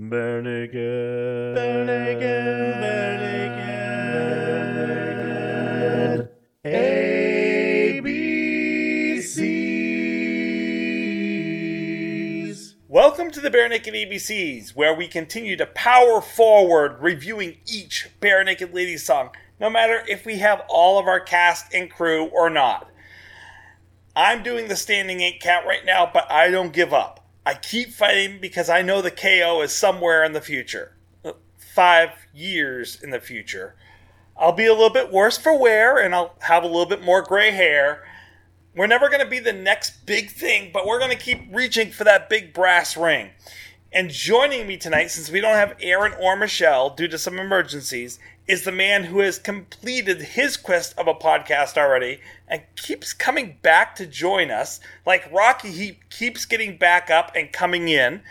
Bare naked. Bare naked. Bare naked. ABCs. Welcome to the Barenaked ABCs, where we continue to power forward reviewing each Barenaked Ladies song, no matter if we have all of our cast and crew or not. I'm doing the standing eight count right now, but I don't give up. I keep fighting because I know the KO is somewhere in the future. Five years in the future. I'll be a little bit worse for wear and I'll have a little bit more gray hair. We're never going to be the next big thing, but we're going to keep reaching for that big brass ring. And joining me tonight, since we don't have Aaron or Michelle due to some emergencies, is the man who has completed his quest of a podcast already and keeps coming back to join us. Like Rocky, he keeps getting back up and coming in.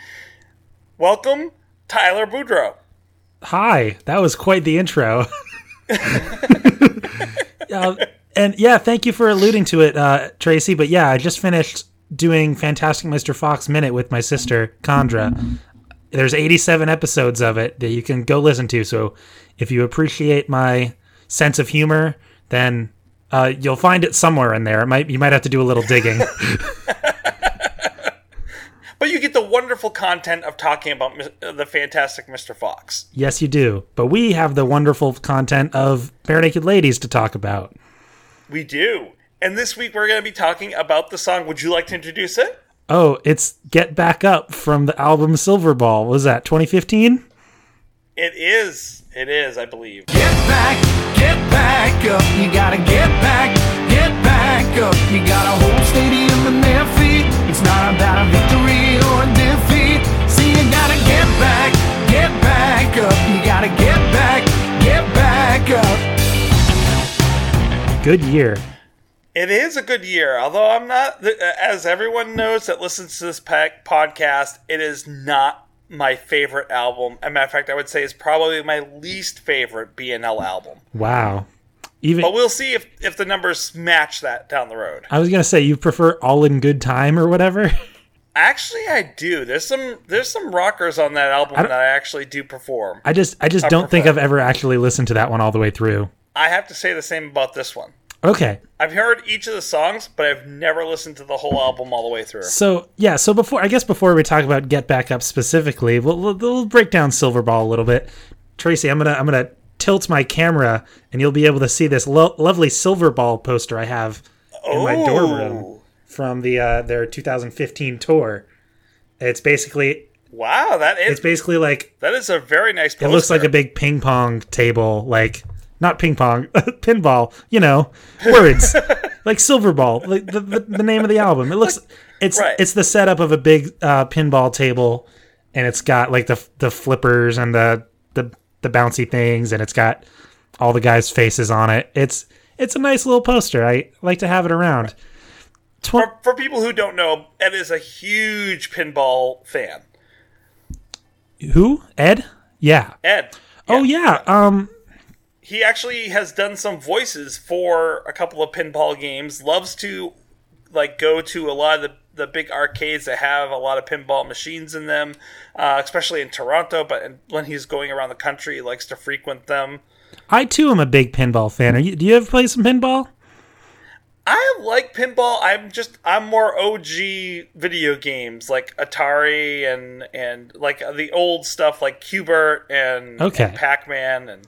Welcome, Tyler Boudreau. Hi, that was quite the intro. uh, and yeah, thank you for alluding to it, uh, Tracy. But yeah, I just finished doing Fantastic Mr. Fox Minute with my sister, Condra. There's 87 episodes of it that you can go listen to. So if you appreciate my sense of humor, then uh, you'll find it somewhere in there. It might you might have to do a little digging. But you get the wonderful content of talking about the fantastic Mr. Fox. yes, you do. But we have the wonderful content of Barenaked Ladies to talk about. We do. And this week we're going to be talking about the song. Would you like to introduce it? Oh, it's Get Back Up from the album Silverball. What was that 2015? It is. It is, I believe. Get back, get back up. You gotta get back, get back up. You got a whole stadium in their feet. It's not about a victory or a defeat. See, you gotta get back, get back up. You gotta get back, get back up. Good year. It is a good year, although I'm not, as everyone knows that listens to this pack podcast, it is not my favorite album. As a matter of fact, I would say is probably my least favorite BNL album. Wow. Even But we'll see if, if the numbers match that down the road. I was gonna say you prefer All in Good Time or whatever. Actually, I do. There's some there's some rockers on that album don't- that I actually do perform. I just I just don't think I've ever actually listened to that one all the way through. I have to say the same about this one. Okay, I've heard each of the songs, but I've never listened to the whole album all the way through. so yeah, so before I guess before we talk about Get Back Up specifically, we'll, we'll, we'll break down Silverball a little bit. Tracy, I'm gonna I'm gonna tilt my camera and you'll be able to see this lo- lovely Silverball poster I have in my dorm room Oh, from the uh, their 2015 tour. It's basically Wow, that is it's basically like that is a very nice. It looks like a big ping pong table, like not ping pong, pinball. You know, words like silver ball, like the, the, the name of the album. It looks it's Right. it's the setup of a big uh, pinball table, and it's got like the the flippers and the the the bouncy things, and it's got all the guys' faces on it. It's it's a nice little poster. I like to have it around. Tw- for, for people who don't know, Ed is a huge pinball fan. who Ed? Yeah. Ed. Oh yeah. Um. He actually has done some voices for a couple of pinball games. Loves to like go to a lot of the the big arcades that have a lot of pinball machines in them, uh, especially in Toronto. But when he's going around the country, he likes to frequent them. I too am a big pinball fan. Are you, do you ever play some pinball? I like pinball. I'm just I'm more OG video games like Atari and and like the old stuff like Q*bert and, Okay. and Pac Man and.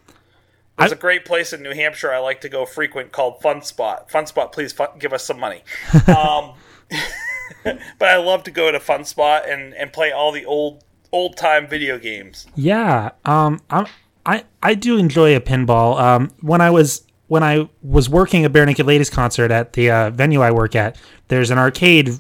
There's I- a great place in New Hampshire I like to go frequent called Fun Spot. Fun Spot, please give us some money. Um, but I love to go to Fun Spot and, and play all the old old time video games. Yeah, um, I'm, I I do enjoy a pinball. Um, when I was when I was working a Barenaked Ladies concert at the uh, venue I work at, there's an arcade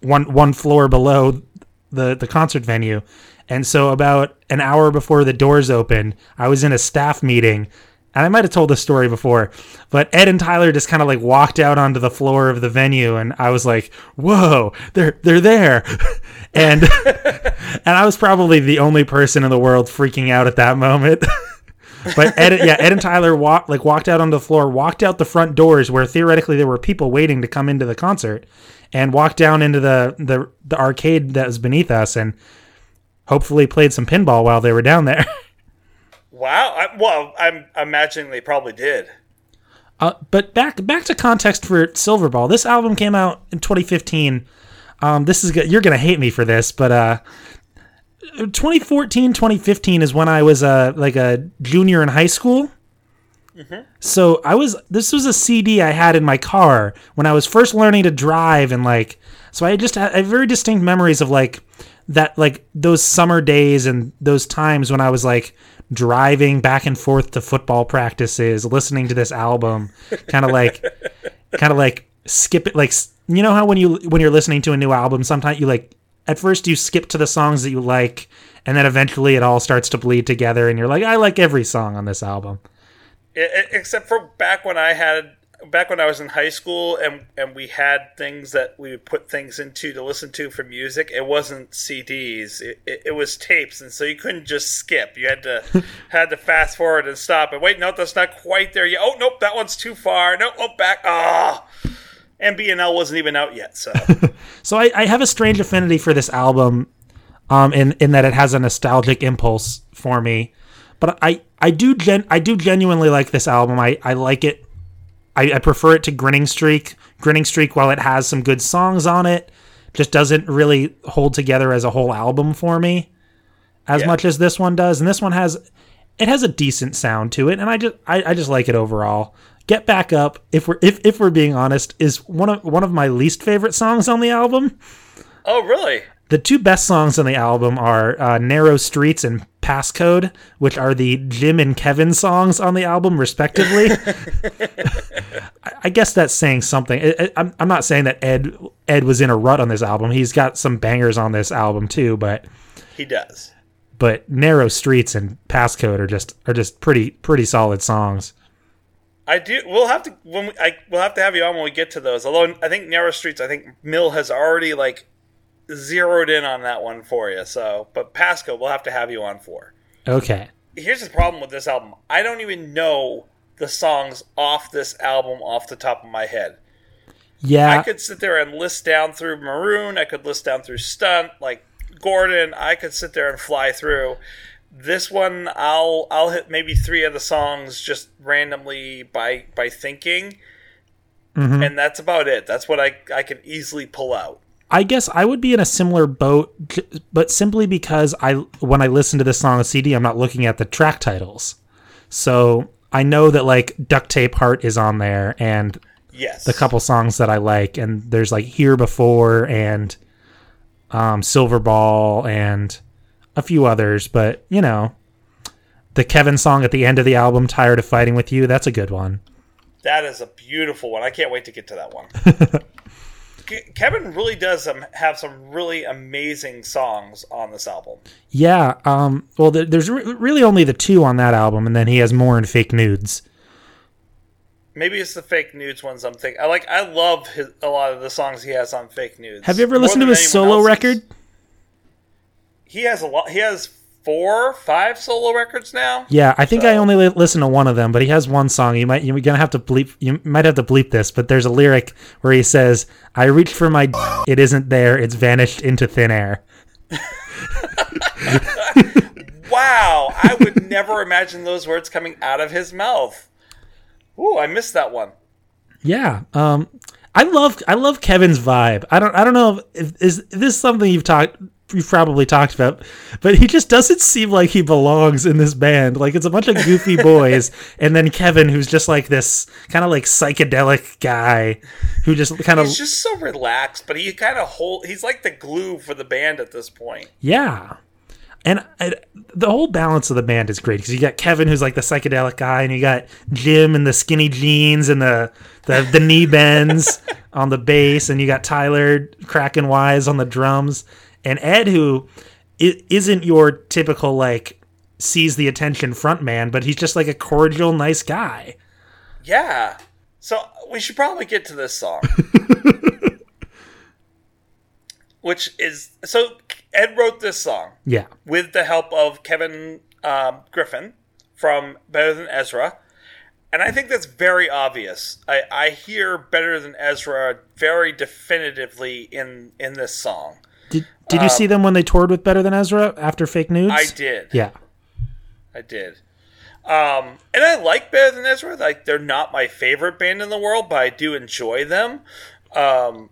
one one floor below the the concert venue, and so about an hour before the doors opened, I was in a staff meeting. And I might have told this story before, but Ed and Tyler just kind of like walked out onto the floor of the venue, and I was like, "Whoa, they're they're there!" and and I was probably the only person in the world freaking out at that moment. but Ed, yeah, Ed and Tyler walked like walked out on the floor, walked out the front doors where theoretically there were people waiting to come into the concert, and walked down into the the, the arcade that was beneath us. And hopefully played some pinball while they were down there. Wow. I, well, I'm imagining they probably did. Uh, but back back to context for Silverball. This album came out in 2015. Um, this is you're gonna hate me for this, but uh, 2014 2015 is when I was uh, like a junior in high school. So I was this was a CD I had in my car when I was first learning to drive and like so I just had I have very distinct memories of like that like those summer days and those times when I was like driving back and forth to football practices listening to this album kind of like kind of like skip it like you know how when you when you're listening to a new album sometimes you like at first you skip to the songs that you like and then eventually it all starts to bleed together and you're like I like every song on this album. Except for back when I had back when I was in high school and and we had things that we would put things into to listen to for music. It wasn't CDs. It, it, it was tapes, and so you couldn't just skip. You had to had to fast forward and stop. And wait, no, that's not quite there yet. Oh, nope, that one's too far. No, oh, back. Ah, and BNL wasn't even out yet. So So I, I have a strange affinity for this album, um, in in that it has a nostalgic impulse for me. But I I do gen I do genuinely like this album. I I like it. I, I prefer it to Grinning Streak. Grinning Streak, while it has some good songs on it, just doesn't really hold together as a whole album for me as Yeah. much as this one does. And this one has it has a decent sound to it, and I just I, I just like it overall. Get back up if we're if, if we're being honest is one of one of my least favorite songs on the album. oh really? The two best songs on the album are uh, "Narrow Streets" and "Passcode," which are the Jim and Kevin songs on the album, respectively. I, guess that's saying something. I, I, I'm I'm not saying that Ed Ed was in a rut on this album. He's got some bangers on this album too, but He does. but "Narrow Streets" and "Passcode" are just are just pretty pretty solid songs. I do. We'll have to when we, I we'll have to have you on when we get to those. Although I think Narrow Streets, I think Mill has already like zeroed in on that one for you. So, but Passcode, we'll have to have you on for. Okay. Here's the problem with this album. I don't even know the songs off this album off the top of my head. Yeah. I could sit there and list down through Maroon. I could list down through Stunt, like Gordon. I could sit there and fly through. This one, I'll I'll hit maybe three of the songs just randomly by by thinking, mm-hmm. and that's about it. That's what I I can easily pull out. I guess I would be in a similar boat, but simply because I when I listen to this song on CD, I'm not looking at the track titles. So I know that like Duct Tape Heart is on there, and Yes, the couple songs that I like, and there's like Here Before and um, Silverball and a few others, but you know, the Kevin song at the end of the album, "Tired of Fighting with You," that's a good one. that is a beautiful one. I can't wait to get to that one. Ke- Kevin really does have some really amazing songs on this album. Yeah. Um. Well, there, there's re- really only the two on that album, and then he has more in Fake Nudes. Maybe it's the fake nudes ones I'm thinking. I like. I love his, a lot of the songs he has on fake nudes. Have you ever listened to his solo else's. record? He has a lot. He has four, five solo records now. Yeah, I think I only li- listened to one of them, but he has one song. You might you're gonna have to bleep. You might have to bleep this, but there's a lyric where he says, "I reached for my, it isn't there. It's vanished into thin air." Wow, I would never imagine those words coming out of his mouth. Ooh, I missed that one. Yeah. Um. I love I love Kevin's vibe. I don't I don't know if is if this is something you've talked you've probably talked about, but he just doesn't seem like he belongs in this band. Like it's a bunch of goofy boys, and then Kevin, who's just like this kind of like psychedelic guy, who just kind of He's just so relaxed, but he kind of hold. He's like the glue for the band at this point. Yeah. And I, the whole balance of the band is great because you got Kevin, who's like the psychedelic guy, and you got Jim and the skinny jeans and the the, the knee bends on the bass, and you got Tyler cracking wise on the drums, and Ed, who isn't your typical like sees the attention front man, but he's just like a cordial, nice guy. Yeah. So we should probably get to this song. Which is so Ed wrote this song Yeah. with the help of Kevin um, Griffin from Better Than Ezra. And I think that's very obvious. I, I hear Better Than Ezra very definitively in, in this song. Did Did you see them when they toured with Better Than Ezra after Fake Nudes? I did. Yeah. I did. Um, and I like Better Than Ezra. Like they're not my favorite band in the world, but I do enjoy them. Um,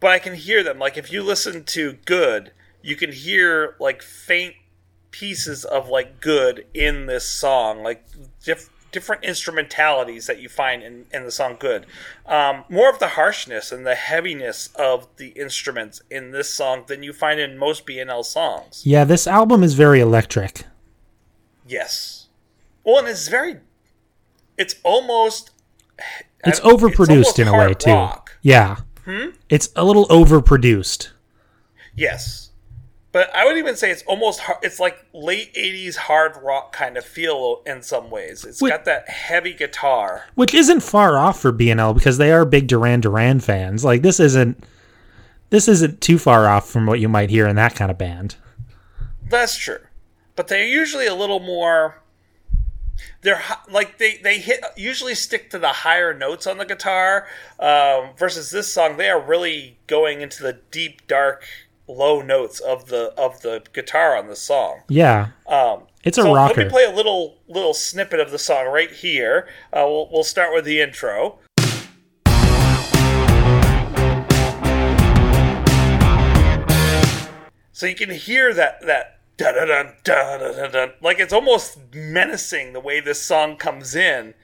but I can hear them. Like if you listen to Good, you can hear like faint pieces of like Good in this song, like diff- different instrumentalities that you find in, in the song Good. Um, more of the harshness and the heaviness of the instruments in this song than you find in most BNL songs. Yeah, this album is very electric. Yes. Well, and it's very. It's almost. It's overproduced almost in a way too. rock. Yeah. It's a little overproduced. Yes, but I would even say it's almost. har- It's like late '80s hard rock kind of feel in some ways. It's Wait. got that heavy guitar. which isn't far off for BNL because they are big Duran Duran fans. Like this isn't this isn't too far off from what you might hear in that kind of band. That's true, but they're usually a little more. They're like they they hit usually stick to the higher notes on the guitar um, versus this song. They are really going into the deep, dark, low notes of the of the guitar on the song. Yeah, Um, it's a so rocker. Let me play a little little snippet of the song right here. Uh, we'll we'll start with the intro. So you can hear that that da da da da da da like it's almost menacing the way this song comes in.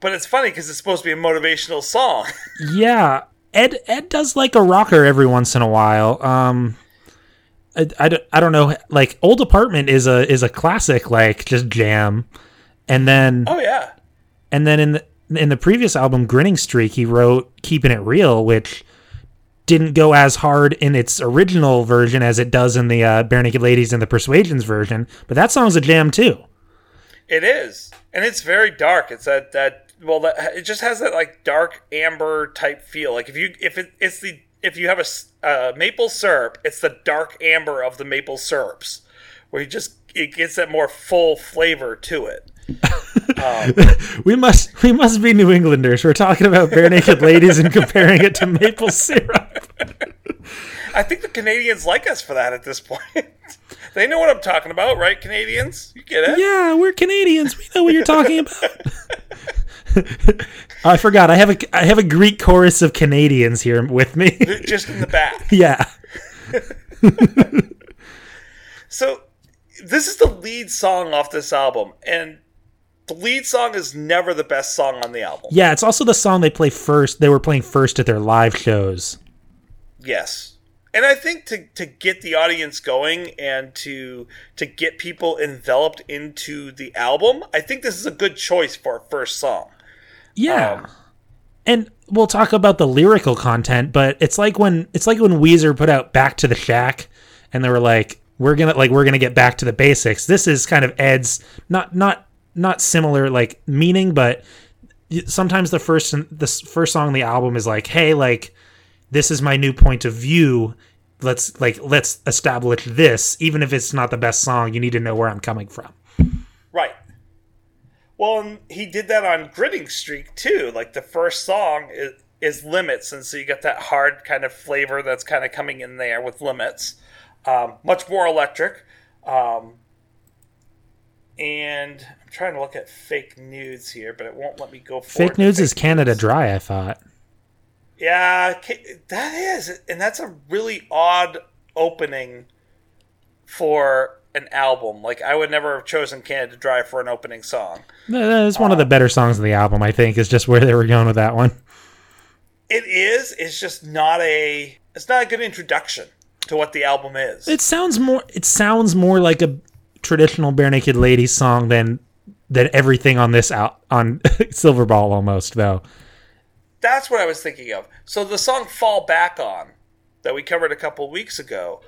But it's funny because it's supposed to be a motivational song. yeah, Ed Ed does like a rocker every once in a while. Um, I, I, don't- I don't know. Like Old Apartment is a is a classic like just jam, and then oh yeah, and then in the in the previous album Grinning Streak he wrote Keeping It Real, which didn't go as hard in its original version as it does in the uh, Barenaked Ladies and the Persuasions version. But that song's a jam too. It is, and it's very dark. It's that that well, that, it just has that like dark amber type feel. Like if you if it, it's the if you have a uh, maple syrup, it's the dark amber of the maple syrups, where you just it gets that more full flavor to it. We must we must be New Englanders. We're talking about Barenaked Ladies and comparing it to maple syrup. I think the Canadians like us for that at this point. they know what I'm talking about, right? Canadians, you get it? Yeah, we're Canadians. We know what you're talking about. I forgot. I have a I have a Greek chorus of Canadians here with me. Just in the back. yeah. So this is the lead song off this album, and the lead song is never the best song on the album. Yeah, it's also the song they play first. They were playing first at their live shows. Yes. And I think to, to get the audience going and to to get people enveloped into the album, I think this is a good choice for a first song. Yeah. Um, and we'll talk about the lyrical content, but it's like when it's like when Weezer put out Back to the Shack and they were like we're going to like we're going to get back to the basics. This is kind of Ed's not not not similar like meaning, but sometimes the first the first song on the album is like, "Hey, like this is my new point of view. Let's like let's establish this even if it's not the best song, you need to know where I'm coming from." Right. Well, and he did that on Grinning Streak too. Like the first song is, is Limits, and so you got that hard kind of flavor that's kind of coming in there with Limits. Um, much more electric. Um, and I'm trying to look at fake nudes here, but it won't let me go. Fake nudes News is Canada Nudes. Dry, I thought. Yeah, that is, and that's a really odd opening for an album. Like I would never have chosen Canada Dry for an opening song. It's one of the um, better songs on the album, I think, is just where they were going with that one. It is. It's just not a. It's not a good introduction to what the album is. It sounds more it sounds more like a traditional Barenaked Ladies song than than everything on this out on Silverball almost though. That's what I was thinking of. So the song "Fall Back On" that we covered a couple weeks ago.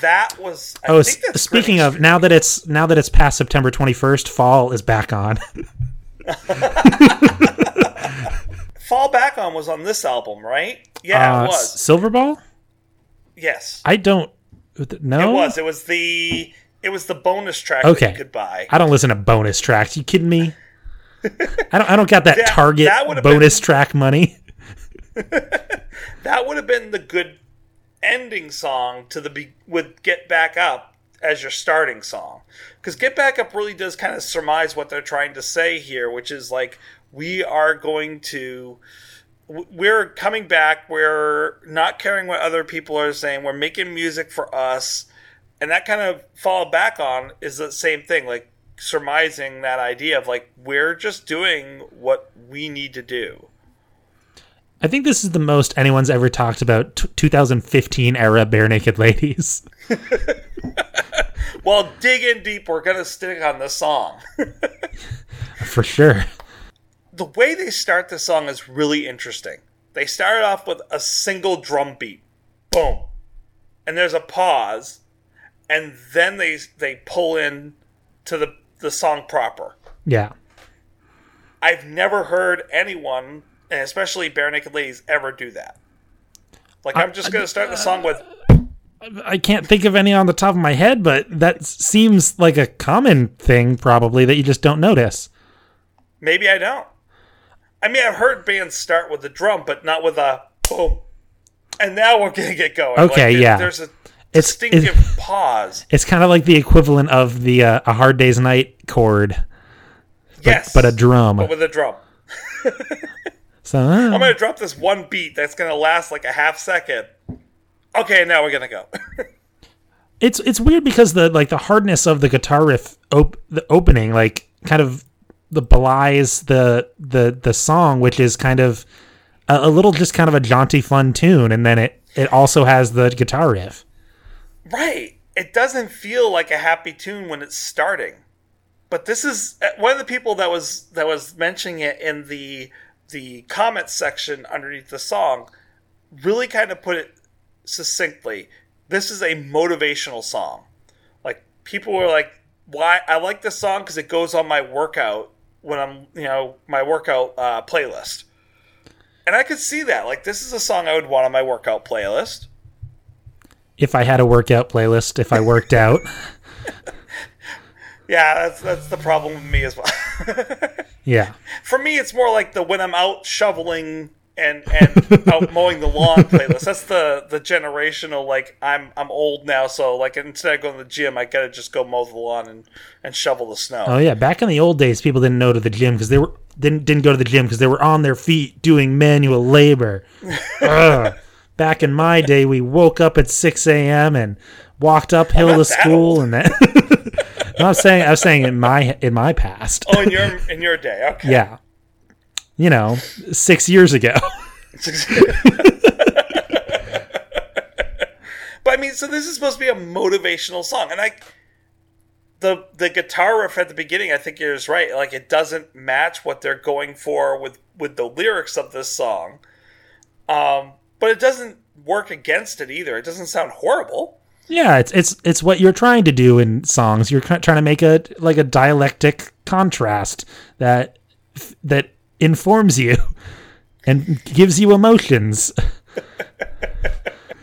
That was. I Oh, speaking of now that it's now that it's past September 21st, fall is back on. "Fall Back On" was on this album, right? Yeah, Uh, it was. Silverball? Yes, I don't no. it was. It was the. It was the bonus track Okay. that you could buy. I don't listen to bonus tracks. You kidding me? I don't I don't got that That- Target that bonus track money. That would have been the good ending song to the be- with "Get Back Up" as your starting song, because "Get Back Up" really does kind of surmise what they're trying to say here, which is like we are going to we're coming back. We're not caring what other people are saying. We're making music for us, and that kind of fall back on is the same thing, like surmising that idea of like we're just doing what we need to do. I think this is the most anyone's ever talked about t- 2015 era barenaked ladies. Well, dig in deep. We're gonna stick on this song. For sure. the way they start the song is really interesting. They start off with a single drum beat, boom, and there's a pause, and then they they pull in to the the song proper. Yeah. I've never heard anyone, and especially barenaked ladies, ever do that. Like I'm just gonna start the song with I can't think of any on the top of my head, but that seems like a common thing probably that you just don't notice. maybe I don't. I mean, I've heard bands start with the drum, but not with a boom. And now we're gonna get going. Okay, there- yeah. There's a It's- distinctive pause. It's kind of like the equivalent of the uh, a hard day's night chord, but, yes, but a drum. but with a drum. I'm gonna drop this one beat that's gonna last like a half second. Okay, now we're gonna go. it's it's weird because the like the hardness of the guitar riff op- the opening like kind of the belies the the the song which is kind of a, a little just kind of a jaunty fun tune and then it it also has the guitar riff right. It doesn't feel like a happy tune when it's starting. But this is uh, one of the people that was that was mentioning it in the the comments section underneath the song really kind of put it succinctly. This is a motivational song. Like people were like, "Why I like this song because it goes on my workout when I'm, you know, my workout uh, playlist." And I could see that. Like this is a song I would want on my workout playlist. if i had a workout playlist if i worked out Yeah, that's that's the problem with me as well. yeah. For me, it's more like the when I'm out shoveling and and out mowing the lawn playlist. That's the the generational like I'm I'm old now, so like instead of going to the gym, I gotta just go mow the lawn and and shovel the snow. oh yeah. Back in the old days people didn't go to the gym because they were didn't didn't go to the gym because they were on their feet doing manual labor. Back in my day we woke up at 6 a.m and walked uphill to that school and then no, i was saying i was saying in my in my past Oh, in your in your day, okay. yeah you know six years ago But I mean, so this is supposed to be a motivational song, and I, the the guitar riff at the beginning, I think you're right. Like it doesn't match what they're going for with with the lyrics of this song, um, but it doesn't work against it either. It doesn't sound horrible. Yeah it's it's it's what you're trying to do in songs you're trying to make a like a dialectic contrast that that informs you and gives you emotions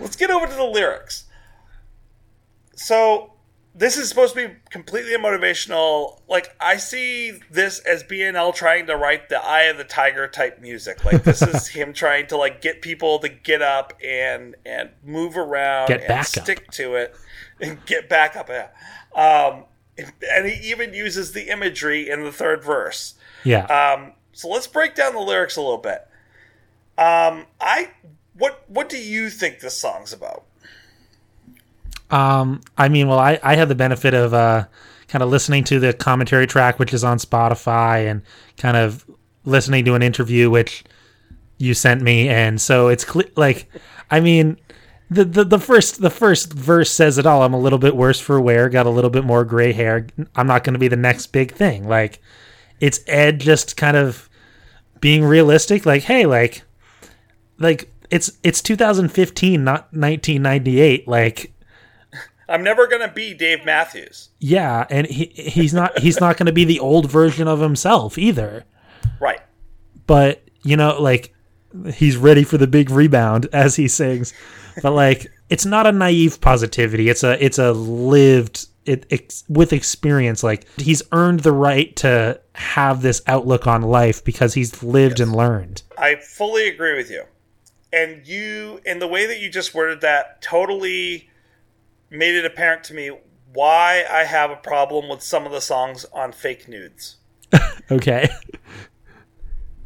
Let's get over to the lyrics. So this is supposed to be completely motivational. Like I see this as BNL trying to write the Eye of the Tiger type music. Like this is him trying to like get people to get up and and move around Get and back up. stick to it and get back up. Yeah. Um, and he even uses the imagery in the third verse. yeah Um, so let's break down the lyrics a little bit. Um, I what what do you think this song's about? Um, I mean, well, I, I had the benefit of uh, kind of listening to the commentary track, which is on Spotify, and kind of listening to an interview, which you sent me, and so it's cle like, I mean, the, the the first the first verse says it all. I'm a little bit worse for wear, got a little bit more gray hair. I'm not going to be the next big thing. Like, it's Ed just kind of being realistic. Like, hey, like, like it's it's 2015, not 1998. Like I'm never gonna be Dave Matthews. Yeah, and he he's not he's not going to be the old version of himself either. Right. But you know, like he's ready for the big rebound as he sings. But like, it's not a naive positivity. It's a it's a lived it ex, with experience. Like he's earned the right to have this outlook on life because he's lived and learned. I fully agree with you. and you and the way that you just worded that totally made it apparent to me why I have a problem with some of the songs on fake nudes. Okay.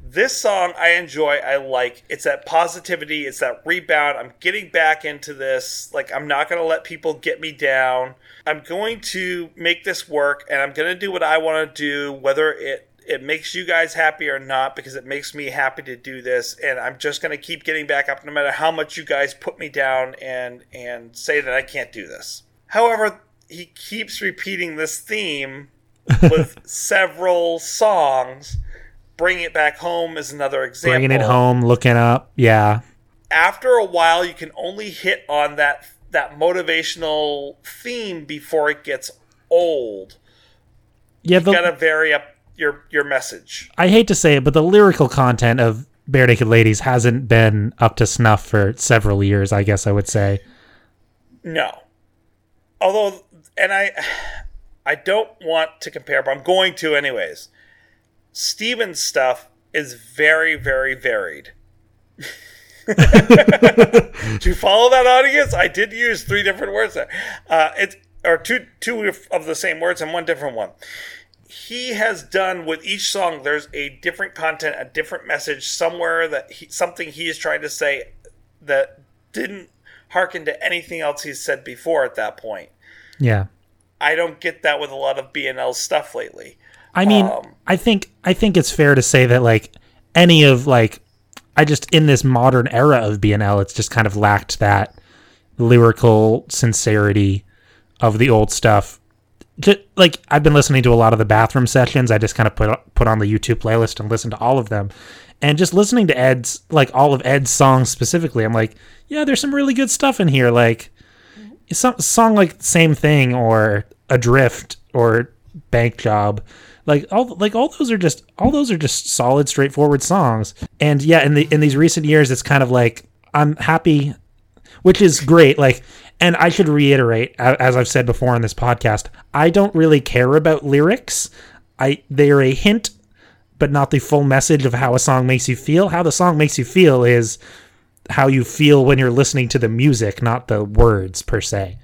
This song I enjoy, I like. It's that positivity, it's that rebound. I'm getting back into this. Like I'm not going to let people get me down. I'm going to make this work and I'm going to do what I want to do whether it it makes you guys happy or not because it makes me happy to do this and i'm just going to keep getting back up no matter how much you guys put me down and and say that i can't do this however he keeps repeating this theme with several songs bring it back home is another example Bringing it home, looking up. Yeah. after a while you can only hit on that that motivational theme before it gets old Yeah, you the, gotta vary up your your message I hate to say it, but the lyrical content of Barenaked Ladies hasn't been up to snuff for several years, I guess I would say. No. Although, and I, I don't want to compare, but I'm going to anyways. Steven's stuff is very, very varied. to follow that audience, I did use three different words there. Uh, it's or two two of the same words and one different one. He has done with each song. There's a different content, a different message somewhere that he, something he is trying to say that didn't hearken to anything else he's said before at that point. Yeah. I don't get that with a lot of BNL stuff lately. I mean, Um, I think I think it's fair to say that like any of like I just in this modern era of BNL, it's just kind of lacked that lyrical sincerity of the old stuff. Just, like I've been listening to a lot of the bathroom sessions. I just kind of put put on the YouTube playlist and listen to all of them. And just listening to Ed's like all of Ed's songs specifically, I'm like, yeah, there's some really good stuff in here. Like some song like same thing or adrift or bank job like all like all those are just all those are just solid straightforward songs and yeah in the in these recent years it's kind of like i'm happy which is great like and i should reiterate as i've said before on this podcast i don't really care about lyrics i they are a hint but not the full message of how a song makes you feel how the song makes you feel is how you feel when you're listening to the music, not the words per se.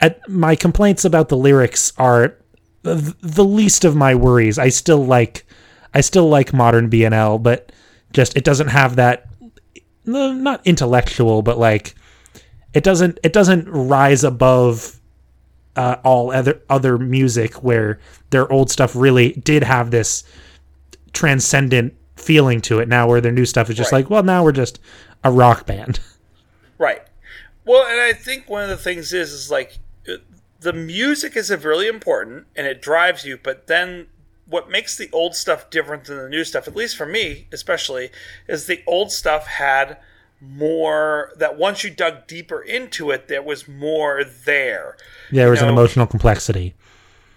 At, my complaints about the lyrics are the, least of my worries. I still like, I still like modern BNL, but just it doesn't have that, not intellectual, but like, it doesn't it doesn't rise above uh, all other other music where their old stuff really did have this transcendent feeling to it. Now where their new stuff is just Right. like, well, now we're just a rock band. Right. Well, and I think one of the things is is like the music is really important and it drives you, but then what makes the old stuff different than the new stuff, at least for me especially, is the old stuff had more that once you dug deeper into it, there was more there. Yeah, there was an emotional complexity.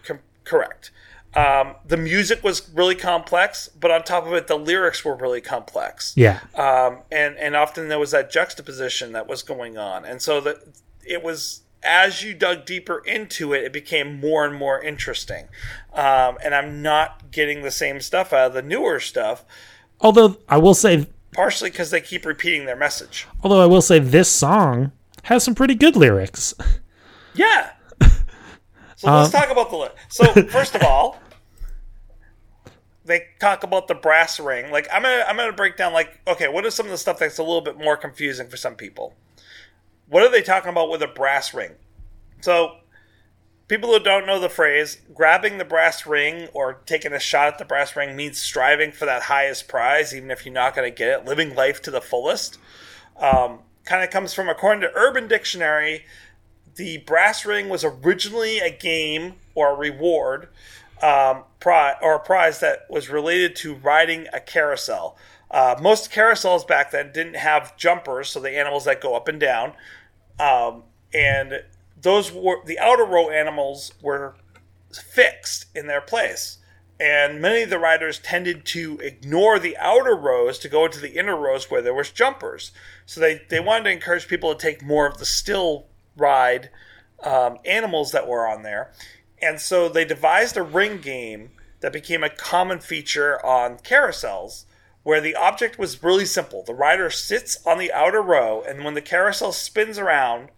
Com- correct. Um, the music was really complex, but on top of it, the lyrics were really complex. Yeah. um, and and often there was that juxtaposition that was going on, and so that it was as you dug deeper into it, it became more and more interesting. Um, and I'm not getting the same stuff out of the newer stuff, Although I will say partially because they keep repeating their message. although I will say this song has some pretty good lyrics. Yeah. So let's um, talk about the li- so first of all, they talk about the brass ring. Like I'm gonna I'm gonna break down like okay, what is some of the stuff that's a little bit more confusing for some people? What are they talking about with a brass ring? So people who don't know the phrase, grabbing the brass ring or taking a shot at the brass ring means striving for that highest prize, even if you're not going to get it, living life to the fullest. Um, kind of comes from, according to Urban Dictionary, the brass ring was originally a game or a reward um, pri- or a prize that was related to riding a carousel. Uh, most carousels back then didn't have jumpers, so the animals that go up and down, um, and those were the outer row animals were fixed in their place. And many of the riders tended to ignore the outer rows to go into the inner rows where there was jumpers. So they, they wanted to encourage people to take more of the still ride um, animals that were on there. And so they devised a ring game that became a common feature on carousels where the object was really simple. The rider sits on the outer row, and when the carousel spins around,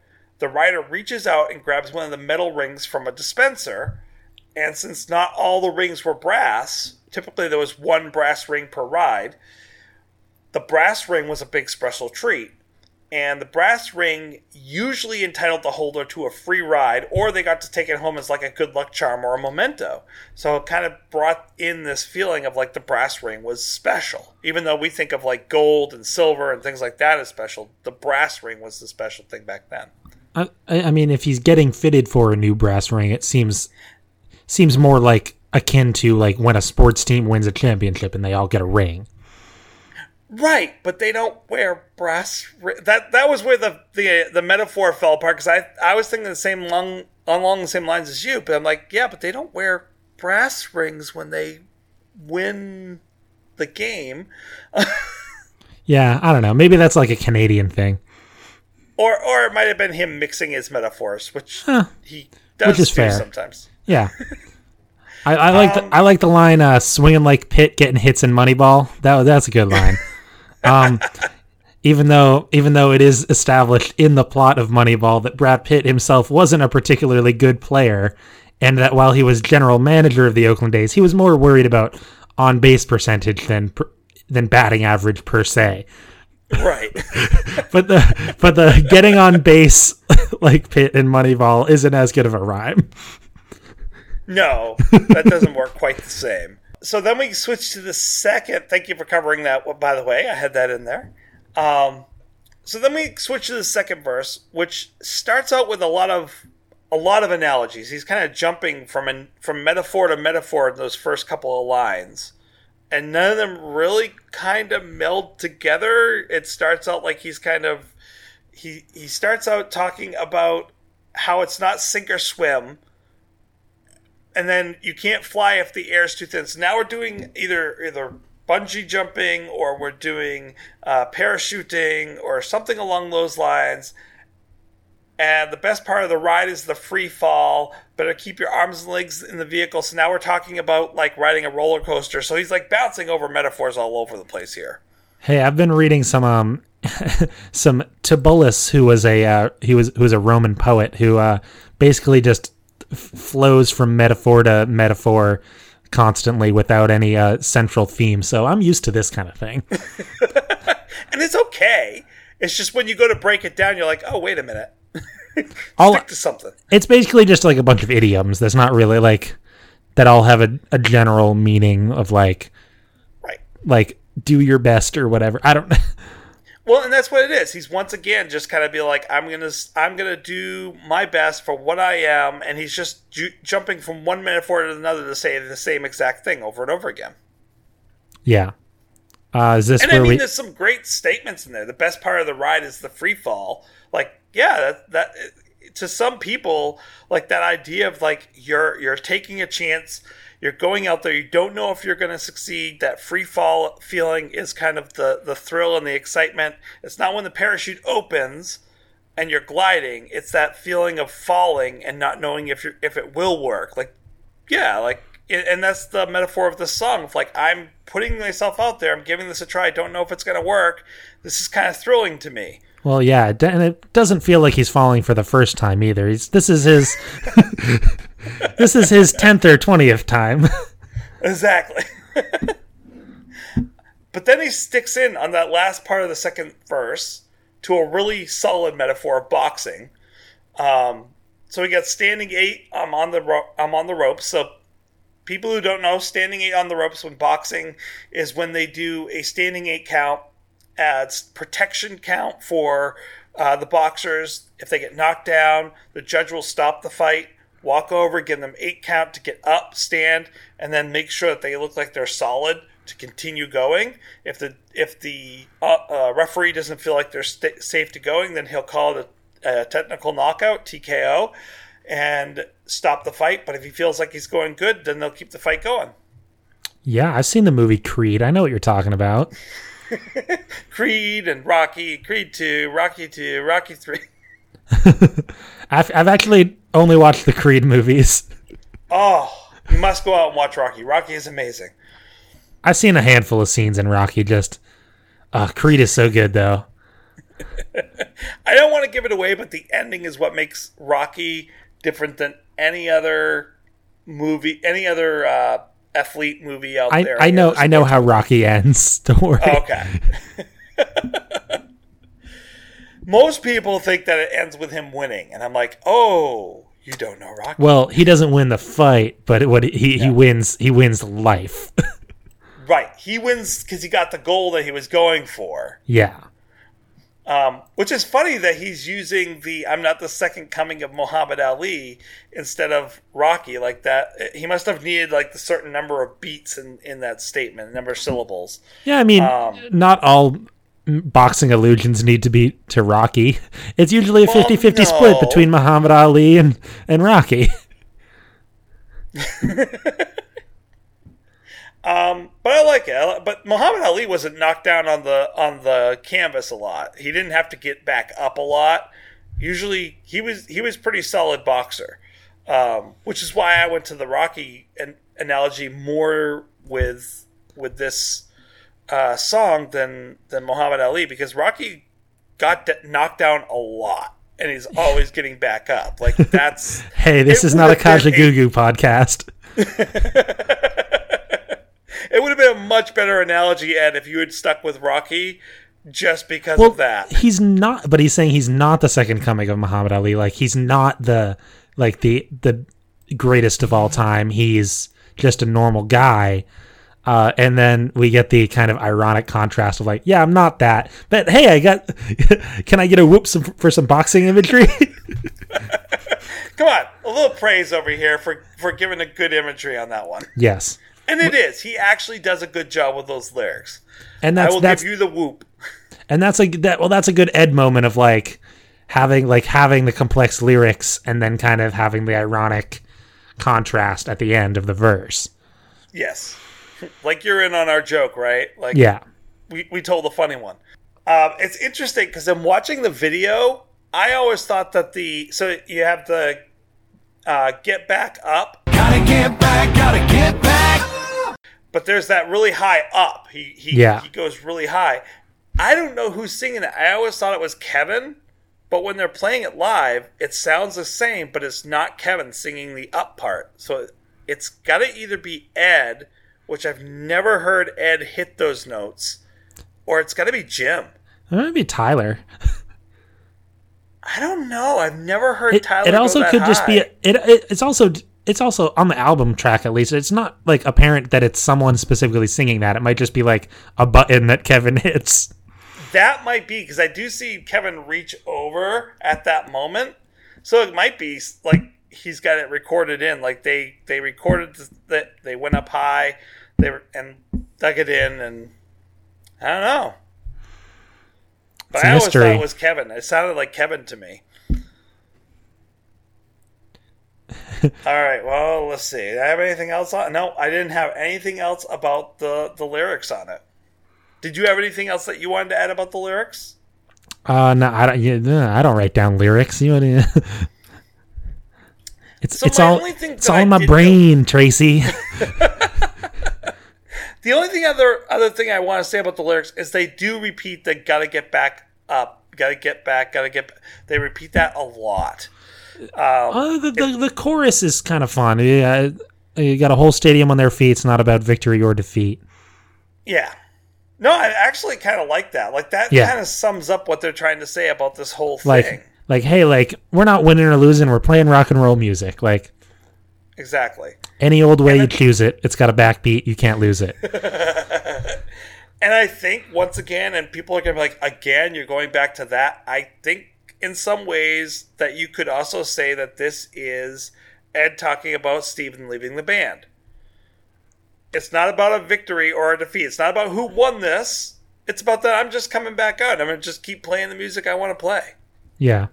the rider reaches out and grabs one of the metal rings from a dispenser. And since not all the rings were brass, typically there was one brass ring per ride, the brass ring was a big special treat. And the brass ring usually entitled the holder to a free ride, or they got to take it home as like a good luck charm or a memento. So it kind of brought in this feeling of like the brass ring was special. Even though we think of like gold and silver and things like that as special, the brass ring was the special thing back then. I, I mean, if he's getting fitted for a new brass ring, it seems seems more like akin to like when a sports team wins a championship and they all get a ring. Right, but they don't wear brass. ri- That that was where the the the metaphor fell apart because I I was thinking the same long along the same lines as you, but I'm like, yeah, but they don't wear brass rings when they win the game, Yeah, I don't know. Maybe that's like a Canadian thing. Or or it might have been him mixing his metaphors, which Huh. he does Which is do fair. sometimes. Yeah. I, I like Um, the, I like the line uh, swinging like Pitt getting hits in Moneyball. That that's a good line. um, even though even though it is established in the plot of Moneyball that Brad Pitt himself wasn't a particularly good player, and that while he was general manager of the Oakland A's, he was more worried about on base percentage than than batting average per se. Right. But the but the getting on base like Pitt in Moneyball isn't as good of a rhyme. No, that doesn't work quite the same. So then we switch to the second. Thank you for covering that. Well, by the way, I had that in there. Um, so then we switch to the second verse, which starts out with a lot of a lot of analogies. He's kind of jumping from an, from metaphor to metaphor in those first couple of lines, and none of them really kind of meld together. It starts out like he's kind of he he starts out talking about how it's not sink or swim and then you can't fly if the air is too thin. So now we're doing either either bungee jumping or we're doing uh, parachuting or something along those lines. And the best part of the ride is the free fall. Better keep your arms and legs in the vehicle. So now we're talking about like riding a roller coaster. So he's like bouncing over metaphors all over the place here. Hey, I've been reading some um some Tibullus, who was a uh, he was who was a Roman poet who uh, basically just f- flows from metaphor to metaphor constantly without any uh, central theme. So I'm used to this kind of thing. And it's okay. It's just when you go to break it down, you're like, oh, wait a minute. All Stick to something. it's basically just like a bunch of idioms. That's not really like that all have a, a general meaning of like Right. like do your best or whatever. I don't. Know. Well, and that's what it is. He's once again just kind of be like, I'm gonna, I'm gonna do my best for what I am, and he's just ju- jumping from one metaphor to another to say the same exact thing over and over again. yeah. Uh, is this And I mean, we? there's some great statements in there. The best part of the ride is the free fall. Like, yeah, that, that to some people, like that idea of like you're you're taking a chance, you're going out there, you don't know if you're going to succeed. That free fall feeling is kind of the the thrill and the excitement. It's not when the parachute opens and you're gliding. It's that feeling of falling and not knowing if you if it will work. Like, yeah, like, and that's the metaphor of the song. Of like, I'm putting myself out there. I'm giving this a try. I don't know if it's going to work. This is kind of thrilling to me. Well, yeah, and it doesn't feel like he's falling for the first time either. He's this is his this is his tenth or twentieth time. Exactly. but then he sticks in on that last part of the second verse to a really solid metaphor of boxing. Um, so we got standing eight. I'm on the ro- I'm on the ropes. So people who don't know, standing eight on the ropes when boxing is when they do a standing eight count. Adds protection count for uh, the boxers. If they get knocked down, the judge will stop the fight, walk over, give them eight count to get up, stand, and then make sure that they look like they're solid to continue going. If the if the uh, uh, referee doesn't feel like they're sta safe to going, then he'll call it a, a technical knockout (TKO) and stop the fight. But if he feels like he's going good, then they'll keep the fight going. yeah, I've seen the movie Creed. I know what you're talking about. Creed and Rocky, Creed 2, Rocky 2, Rocky 3. I've, I've actually only watched the Creed movies. Oh, you must go out and watch Rocky. Rocky is amazing. I've seen a handful of scenes in Rocky. Just, uh, Creed is so good though. I don't want to give it away, but the ending is what makes Rocky different than any other movie, any other uh, athlete movie out I, there. I any know I know how Rocky ends. Don't worry. Oh, okay. Most people think that it ends with him winning, and I'm like, oh, you don't know Rocky. Well, he doesn't win the fight, but what he he wins he wins life. Right. He wins because he got the goal that he was going for. yeah. Um, which is funny that he's using the I'm not the second coming of Muhammad Ali instead of Rocky like that. He must have needed like the certain number of beats in, in that statement, number of syllables. Yeah, I mean, Um, not all boxing allusions need to be to Rocky. It's usually a Well, 50-50 split no. between Muhammad Ali and and Rocky. But I like it. But Muhammad Ali wasn't knocked down on the on the canvas a lot. He didn't have to get back up a lot. Usually, he was he was pretty solid boxer, um, which is why I went to the Rocky an- analogy more with with this uh, song than than Muhammad Ali because Rocky got d- knocked down a lot and he's always getting back up. Like that's Hey, this is not a would've a- Kajagoogoo podcast. it would have been a much better analogy, Ed, if you had stuck with Rocky just because Well, of that. he's not, but he's saying he's not the second coming of Muhammad Ali. Like he's not the like the the greatest of all time. He's just a normal guy. Uh, and then we get the kind of ironic contrast of like, yeah, I'm not that, but hey, I got. can I get a whoop some, for some boxing imagery? Come on, a little praise over here for for giving a good imagery on that one. yes, And it is. He actually does a good job with those lyrics. and I that's will that's give you the whoop. and that's like that. Well, that's a good Ed moment of like having like having the complex lyrics and then kind of having the ironic contrast at the end of the verse. Yes. Like you're in on our joke, right? Like Yeah. we, we told the funny one. Um, it's interesting because I'm watching the video. I always thought that the so you have the uh, get back up, Gotta get back, gotta get back. But there's that really high up. He he Yeah. he goes really high. I don't know who's singing it. I always thought it was Kevin, but when they're playing it live, it sounds the same, but it's not Kevin singing the up part. So it's got to either be Ed, which I've never heard Ed hit those notes, or it's got to be Jim. It might be Tyler. I don't know. I've never heard It, Tyler. it also could just be high. it, it. It's also it's also on the album track at least. It's not like apparent that it's someone specifically singing that. It might just be like a button that Kevin hits. that might be because I do see Kevin reach over at that moment, so it might be like he's got it recorded in. Like they they recorded that they went up high, they were, and dug it in, and I don't know. But It's I always mystery. thought it was Kevin. It sounded like Kevin to me. All right. Well, let's see. Did I have anything else on? No, I didn't have anything else about the the lyrics on it. Did you have anything else that you wanted to add about the lyrics? Uh, no, I don't. Yeah, no, I don't write down lyrics. You know, it's So it's all it's all I in my did know- brain, Tracy. The only thing other other thing I want to say about the lyrics is they do repeat the "gotta get back up," "gotta get back," "gotta get." Back. They repeat that a lot. Uh, the, the the chorus is kind of fun. Yeah, you got a whole stadium on their feet. It's not about victory or defeat. Yeah. No, I actually kind of like that. Like that Yeah. kind of sums up what they're trying to say about this whole thing. Like like hey, like we're not winning or losing. We're playing rock and roll music. Like exactly. any old way you choose it, it's got a backbeat. You can't lose it. And I think once again, and people are gonna be like, again, you're going back to that. I think in some ways that you could also say that this is Ed talking about Steven leaving the band. It's not about a victory or a defeat. It's not about who won this. It's about that I'm just coming back out. I'm gonna just keep playing the music I want to play. Yeah.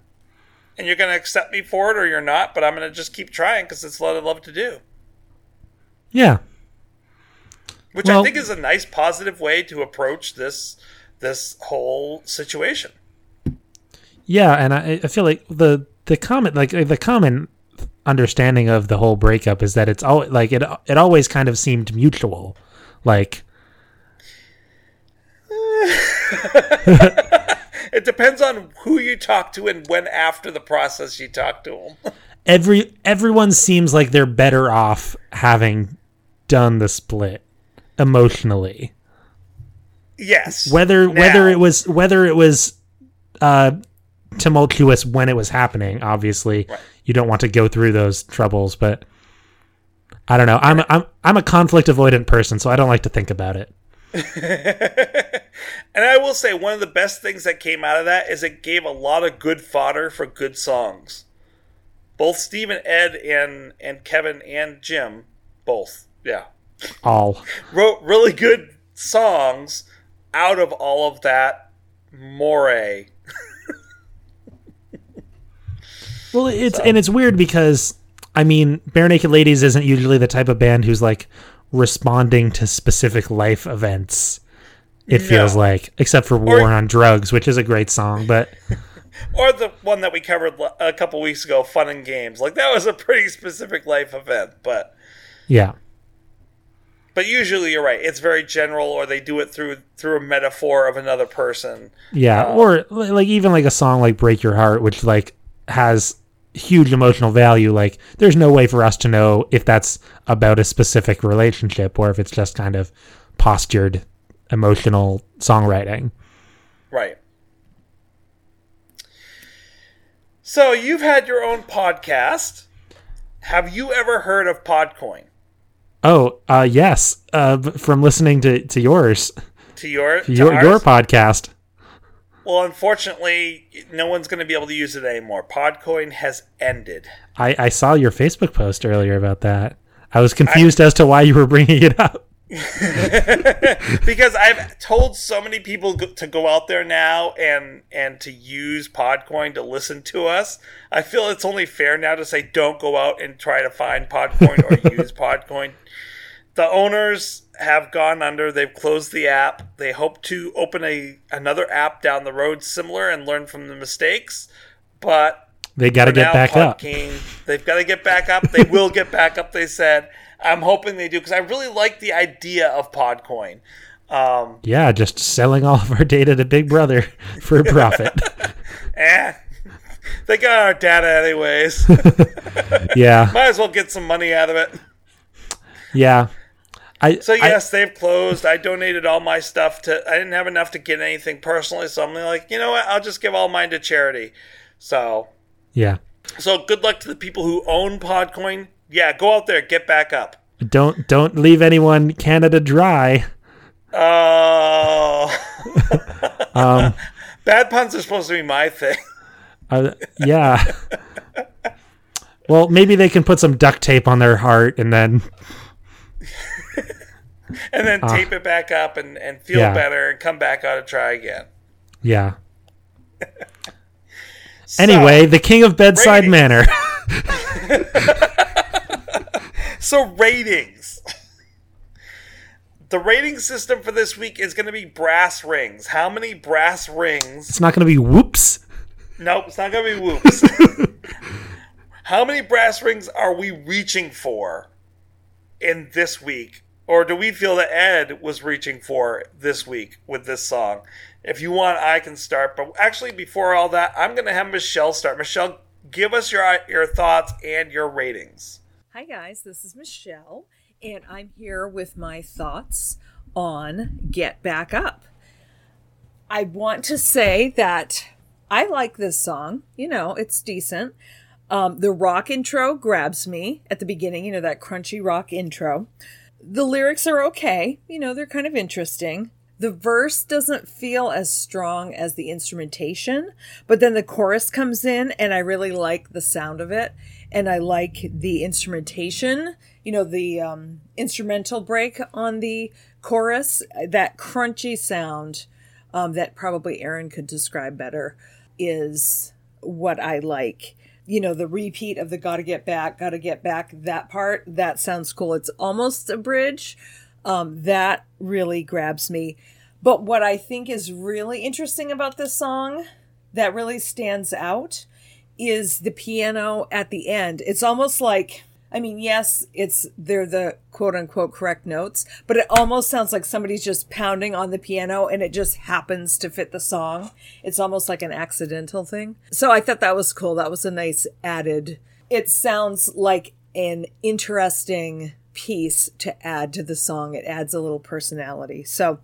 And you're gonna accept me for it or you're not, but I'm gonna just keep trying because it's what I love to do. Yeah. Which I think is a nice positive way to approach this this whole situation. Yeah, and I, I feel like the the common like the common understanding of the whole breakup is that it's all like it it always kind of seemed mutual. Like It depends on who you talk to and when after the process you talk to them. Every everyone seems like they're better off having done the split emotionally. yes. Whether whether it was whether it was uh tumultuous when it was happening, obviously. Right. You don't want to go through those troubles, but I don't know. I'm I'm I'm a conflict avoidant person, so I don't like to think about it. And I will say one of the best things that came out of that is it gave a lot of good fodder for good songs. Both Steve and Ed and and Kevin and Jim, both, yeah, All. wrote really good songs out of all of that moray. Well, it's and it's weird because I mean, Barenaked Ladies isn't usually the type of band who's like responding to specific life events. It feels like, except for War Or- on Drugs, which is a great song, but Or the one that we covered a couple weeks ago, Fun and Games. Like that was a pretty specific life event, but yeah, but usually you're right. It's very general, or they do it through through a metaphor of another person. yeah, Uh, or like even like a song like "Break Your Heart," which like has huge emotional value. Like, there's no way for us to know if that's about a specific relationship or if it's just kind of postured emotional songwriting. Right. So you've had your own podcast. Have you ever heard of Podcoin? Oh, uh, yes, uh, from listening to to yours. To your to your ours? your podcast. Well, unfortunately, no one's going to be able to use it anymore. Podcoin has ended. I, I saw your Facebook post earlier about that. I was confused as to why you were bringing it up. because I've told so many people go- to go out there now and and to use Podcoin to listen to us. I feel it's only fair now to say don't go out and try to find Podcoin or use Podcoin. The owners have gone under. They've closed the app. They hope to open a another app down the road similar and learn from the mistakes. But They got to get back up. They've got to get back up. They will get back up. They said. I'm hoping they do because I really like the idea of Podcoin. Um, Yeah, just selling all of our data to Big Brother for a profit. eh, they got our data anyways. yeah, Might as well get some money out of it. yeah. I So I- yes, they've closed. I donated all my stuff to. I didn't have enough to get anything personally, so I'm like, you know what? I'll just give all mine to charity. So, yeah. so good luck to the people who own Podcoin. Yeah, go out there, get back up. Don't don't leave anyone Canada dry. Oh, Um, bad puns are supposed to be my thing. uh, yeah. Well, maybe they can put some duct tape on their heart and then and then tape it back up and, and feel Ah. Yeah. better and come back out and try again. yeah. So, Anyway, the king of bedside ratings. manor. so ratings. The rating system for this week is going to be brass rings. How many brass rings? It's not going to be whoops. Nope, it's not going to be whoops. How many brass rings are we reaching for in this week? Or do we feel that Ed was reaching for this week with this song? If you want, I can start. But actually, before all that, I'm going to have Michelle start. Michelle, give us your your thoughts and your ratings. Hi, guys. This is Michelle, and I'm here with my thoughts on Get Back Up. I want to say that I like this song. You know, it's decent. Um, the rock intro grabs me at the beginning, you know, that crunchy rock intro. The lyrics are okay, you know, they're kind of interesting. The verse doesn't feel as strong as the instrumentation, but then the chorus comes in and I really like the sound of it and I like the instrumentation, you know, the um, instrumental break on the chorus, that crunchy sound um, that probably Aaron could describe better is what I like. You know, the repeat of the gotta get back, gotta get back, that part, that sounds cool. It's almost a bridge. Um, that really grabs me. But what I think is really interesting about this song that really stands out is the piano at the end. It's almost like I mean, yes, it's they're the quote unquote correct notes, but it almost sounds like somebody's just pounding on the piano and it just happens to fit the song. It's almost like an accidental thing. So I thought that was cool. That was a nice added. It sounds like an interesting piece to add to the song. It adds a little personality. So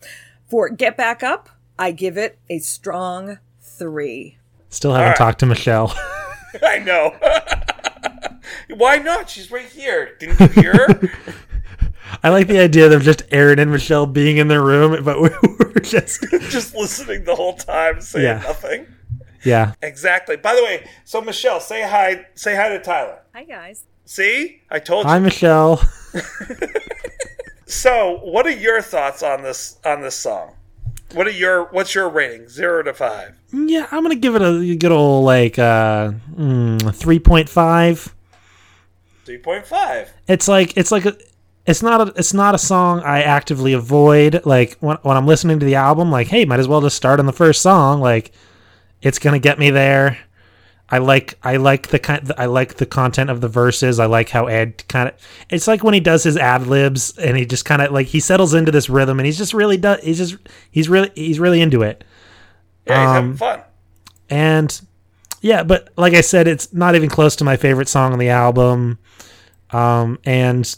for Get Back Up, I give it a strong three. Still haven't right. talked to Michelle. I know. Why not? She's right here. Didn't you hear her? I like the idea of just Aaron and Michelle being in the room, but we were just Just listening the whole time, saying Yeah. nothing. yeah. Exactly. By the way, so Michelle, say hi. Say hi to Tyler. Hi, guys. See, I told you. Hi, Michelle. So, what are your thoughts on this on this song? What are your what's your rating? Zero to five. Yeah, I'm gonna give it a good old like uh, mm, three point five. Three point five. It's like it's like a, it's not a it's not a song I actively avoid. Like when when I'm listening to the album, like hey, might as well just start on the first song. Like it's gonna get me there. I like I like the kind I like the content of the verses. I like how Ed kind of it's like when he does his ad libs and he just kind of like he settles into this rhythm and he's just really does he's just he's really he's really into it. Yeah, he's having Um, fun. And yeah, but like I said, it's not even close to my favorite song on the album. Um, and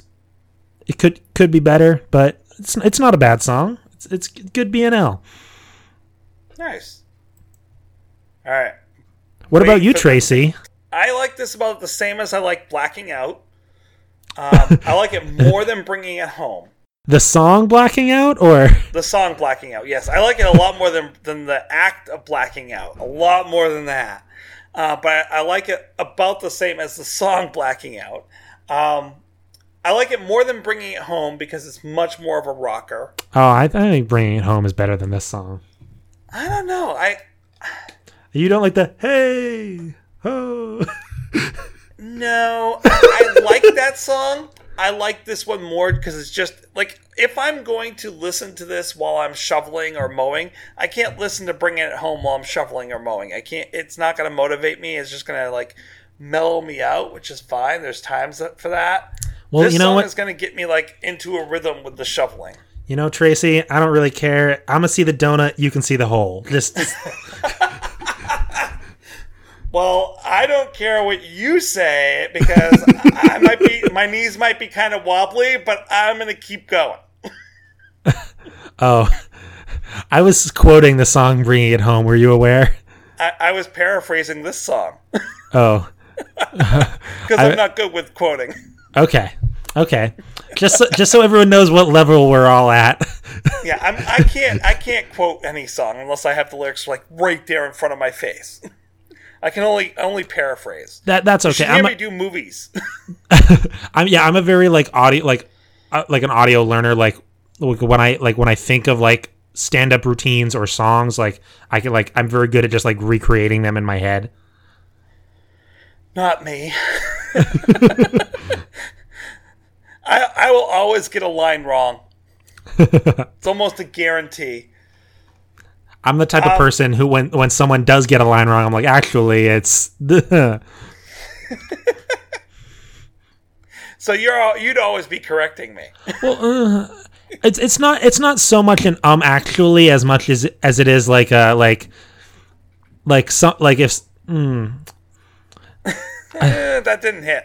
it could could be better, but it's it's not a bad song. It's it's good BNL. Nice. All right. What Wait about you, the- Tracy? I like this about the same as I like blacking out. Um, I like it more than bringing it home. The song blacking out, or The song blacking out. Yes, I like it a lot more than than the act of blacking out. A lot more than that. Uh, but I, I like it about the same as the song blacking out. Um, I like it more than bringing it home because it's much more of a rocker. oh, I, I think bringing it home is better than this song. I don't know. I You don't like the hey ho. No, I, I like that song. I like this one more because it's just like if I'm going to listen to this while I'm shoveling or mowing, I can't listen to bringing it home while I'm shoveling or mowing. I can't. It's not going to motivate me. It's just going to like mellow me out, which is fine. There's times for that. Well, this you know song what? is going to get me like into a rhythm with the shoveling. You know, Tracy, I don't really care. I'm gonna see the donut. You can see the hole. Just Well, I don't care what you say because I might be my knees might be kind of wobbly, but I'm going to keep going. oh, I was quoting the song "Bringing It Home." Were you aware? I, I was paraphrasing this song. Oh, because I'm not good with quoting. okay, okay. Just so, just so everyone knows what level we're all at. Yeah, I'm, I can't I can't quote any song unless I have the lyrics like right there in front of my face. I can only only paraphrase. That that's okay. I'm, me do movies. I'm yeah. I'm a very like audio like uh, like an audio learner. Like like, when I like when I think of like stand up routines or songs, like I can like I'm very good at just like recreating them in my head. Not me. I I will always get a line wrong. it's almost a guarantee. I'm the type Um, of person who when when someone does get a line wrong, I'm like, actually, it's So you're you'd always be correcting me. Well it's it's not it's not so much an um actually as much as as it is like uh like like some like if mm, that didn't hit.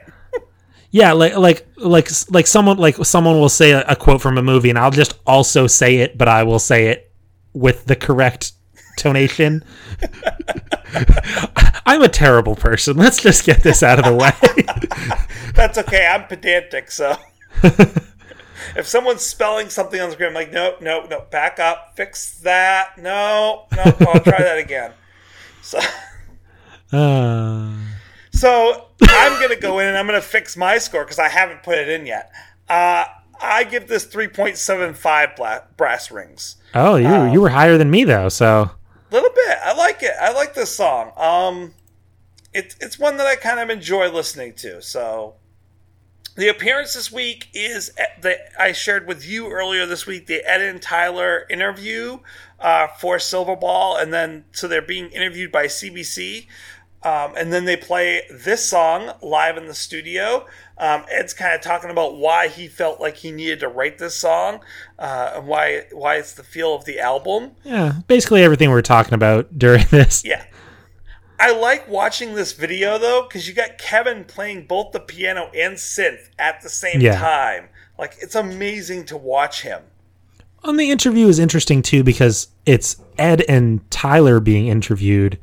yeah like like like like someone like someone will say a, a quote from a movie and I'll just also say it but I will say it with the correct tonation. I'm a terrible person. Let's just get this out of the way. That's okay. I'm pedantic, so if someone's spelling something on the screen, I'm like, nope, nope, nope, back up, fix that. No, no, I'll try that again. So, Uh, so I'm gonna go in and I'm gonna fix my score because I haven't put it in yet. Uh, I give this 3.75 bla- brass rings. oh, you you were higher than me though, so A little bit. I like it. I like this song. Um, it's it's one that I kind of enjoy listening to. So, the appearance this week is that I shared with you earlier this week the Ed and Tyler interview uh, for Silverball, and then so they're being interviewed by CBC. Um, and then they play this song live in the studio. Um, Ed's kind of talking about why he felt like he needed to write this song uh, and why why it's the feel of the album. Yeah, basically everything we are talking about during this. Yeah. I like watching this video though because you got Kevin playing both the piano and synth at the same Yeah. time. Like it's amazing to watch him. On the interview is interesting too because it's Ed and Tyler being interviewed,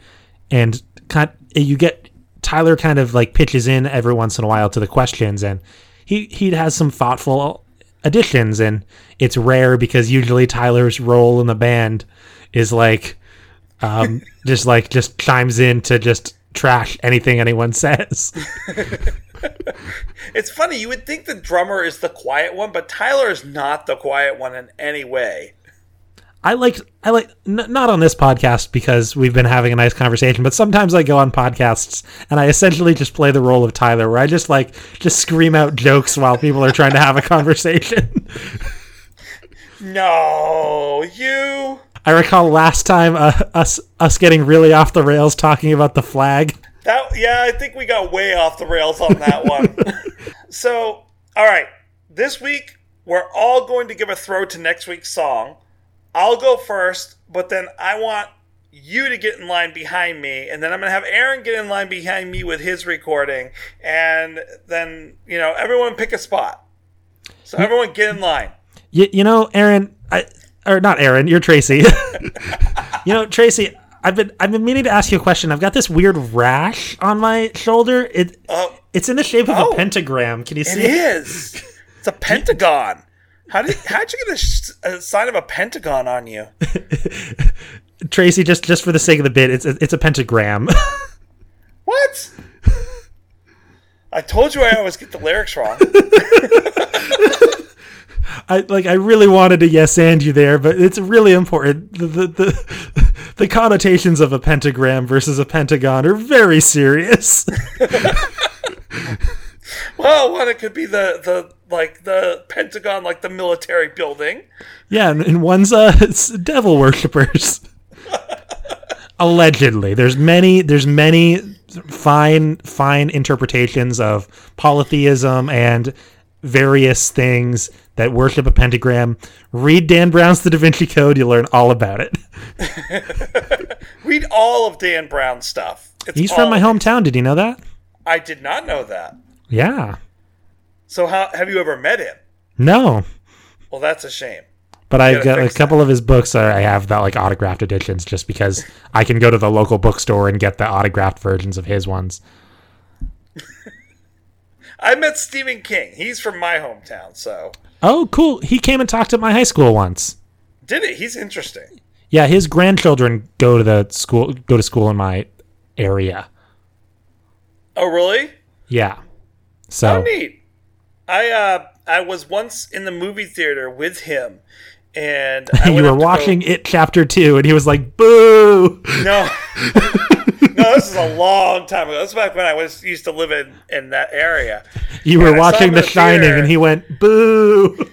and kind you get Tyler kind of like pitches in every once in a while to the questions, and he he has some thoughtful additions, and it's rare because usually Tyler's role in the band is like um, just like just chimes in to just trash anything anyone says. It's funny, you would think the drummer is the quiet one, but Tyler is not the quiet one in any way. I like I like n- not on this podcast because we've been having a nice conversation, but sometimes I go on podcasts and I essentially just play the role of Tyler, where I just like just scream out jokes while people are trying to have a conversation. No, you. I recall last time uh, us us getting really off the rails talking about the flag. That yeah, I think we got way off the rails on that one. so, all right, this week we're all going to give a throw to next week's song. I'll go first, but then I want you to get in line behind me, and then I'm going to have Aaron get in line behind me with his recording, and then you know everyone pick a spot. So hmm. everyone get in line. You, you know, Aaron, I or not Aaron, you're Tracy. you know, Tracy, I've been I've been meaning to ask you a question. I've got this weird rash on my shoulder. It Oh, it's in the shape of Oh. a pentagram. Can you it see it? is. It's a pentagon. How did how'd you get a, a sign of a pentagon on you? Tracy, just just for the sake of the bit, it's a, it's a pentagram. What? I told you I always get the lyrics wrong. I like I really wanted to yes and you there, but it's really important. The the, the the connotations of a pentagram versus a pentagon are very serious. Well, one it could be the the like the Pentagon, like the military building. yeah, and, and one's uh it's devil worshippers. Allegedly, there's many there's many fine fine interpretations of polytheism and various things that worship a pentagram. Read Dan Brown's The Da Vinci Code, you'll learn all about it. Read all of Dan Brown's stuff. It's He's from my hometown. Did you know that? I did not know that. Yeah. So how have you ever met him? No. Well, that's a shame. But I gotta got a couple of his books. Are, I have that like autographed editions, just because I can go to the local bookstore and get the autographed versions of his ones. I met Stephen King. He's from my hometown, so Oh, cool! He came and talked at my high school once. did it? He's interesting. Yeah, his grandchildren go to the school, go to school in my area. Oh, really? Yeah, Oh, so neat. I uh I was once in the movie theater with him, and I you were to go- watching it chapter two, and he was like, "Boo!" No. no, this is a long time ago. This is back when I was used to live in, in that area. You were watching The the Shining, theater. and he went, "Boo!"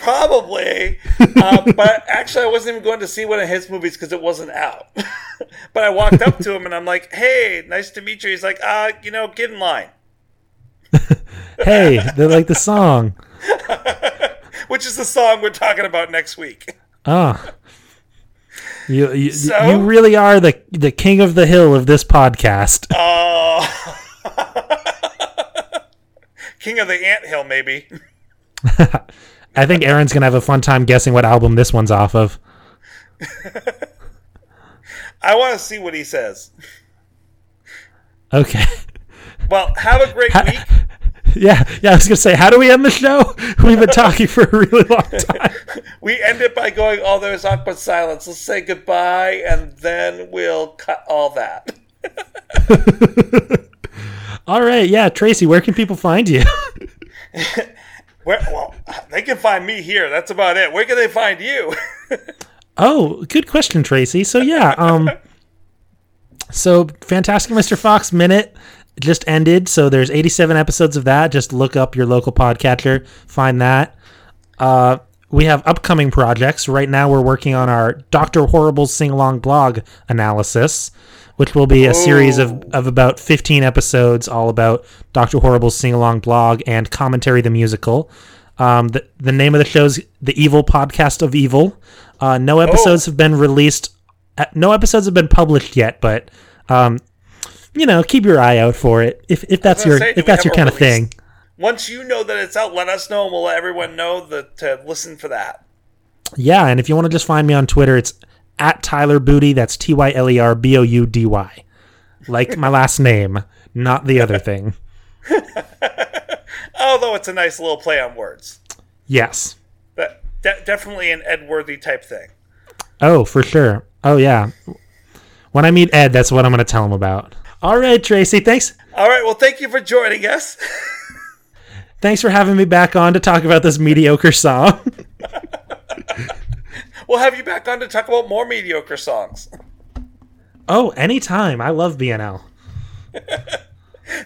Probably. uh, but actually, I wasn't even going to see one of his movies because it wasn't out. but I walked up to him and I'm like, hey, nice to meet you. He's like, uh, you know, get in line. hey, they like the song. Which is the song we're talking about next week. Ah. You, you, So? you really are the the king of the hill of this podcast. Oh. King of the Ant Hill, maybe. I think Aaron's gonna have a fun time guessing what album this one's off of. I want to see what he says. Okay. Well, have a great week. Yeah, yeah. I was gonna say, how do we end the show? We've been talking for a really long time. We end it by going, oh, there's awkward silence. Let's say goodbye, and then we'll cut all that. All right, yeah, Tracy, where can people find you? Where, well, they can find me here. That's about it. Where can they find you? oh, good question, Tracy. So yeah, um, so Fantastic Mr. Fox minute just ended. So there's 87 episodes of that. Just look up your local podcatcher, find that. Uh, we have upcoming projects. Right now, we're working on our Doctor Horrible sing along blog analysis, which will be a series of, of about 15 episodes, all about Doctor Horrible's sing along blog and commentary the musical. Um, the, the name of the show is The Evil Podcast of Evil. Uh, no episodes have been released. uh, No episodes have been published yet, but um, you know, keep your eye out for it if if that's your say, if that's your kind of thing. Once you know that it's out, let us know, and we'll let everyone know that to listen for that. Yeah, and if you want to just find me on Twitter, it's at Tyler Boudy. That's T Y L E R B O U D Y. Like my last name, not the other thing. Although it's a nice little play on words. Yes. But de- definitely an Edworthy type thing. Oh, for sure. Oh, yeah. When I meet Ed, that's what I'm going to tell him about. All right, Tracy. Thanks. All right. Well, thank you for joining us. Thanks for having me back on to talk about this mediocre song. we'll have you back on to talk about more mediocre songs. oh, anytime. I love BNL.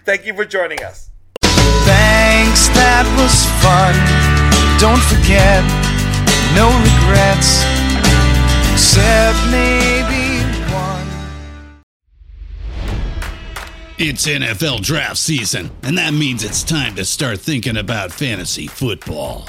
Thank you for joining us. Thanks, that was fun. Don't forget, no regrets, except maybe one. It's NFL draft season, and that means it's time to start thinking about fantasy football.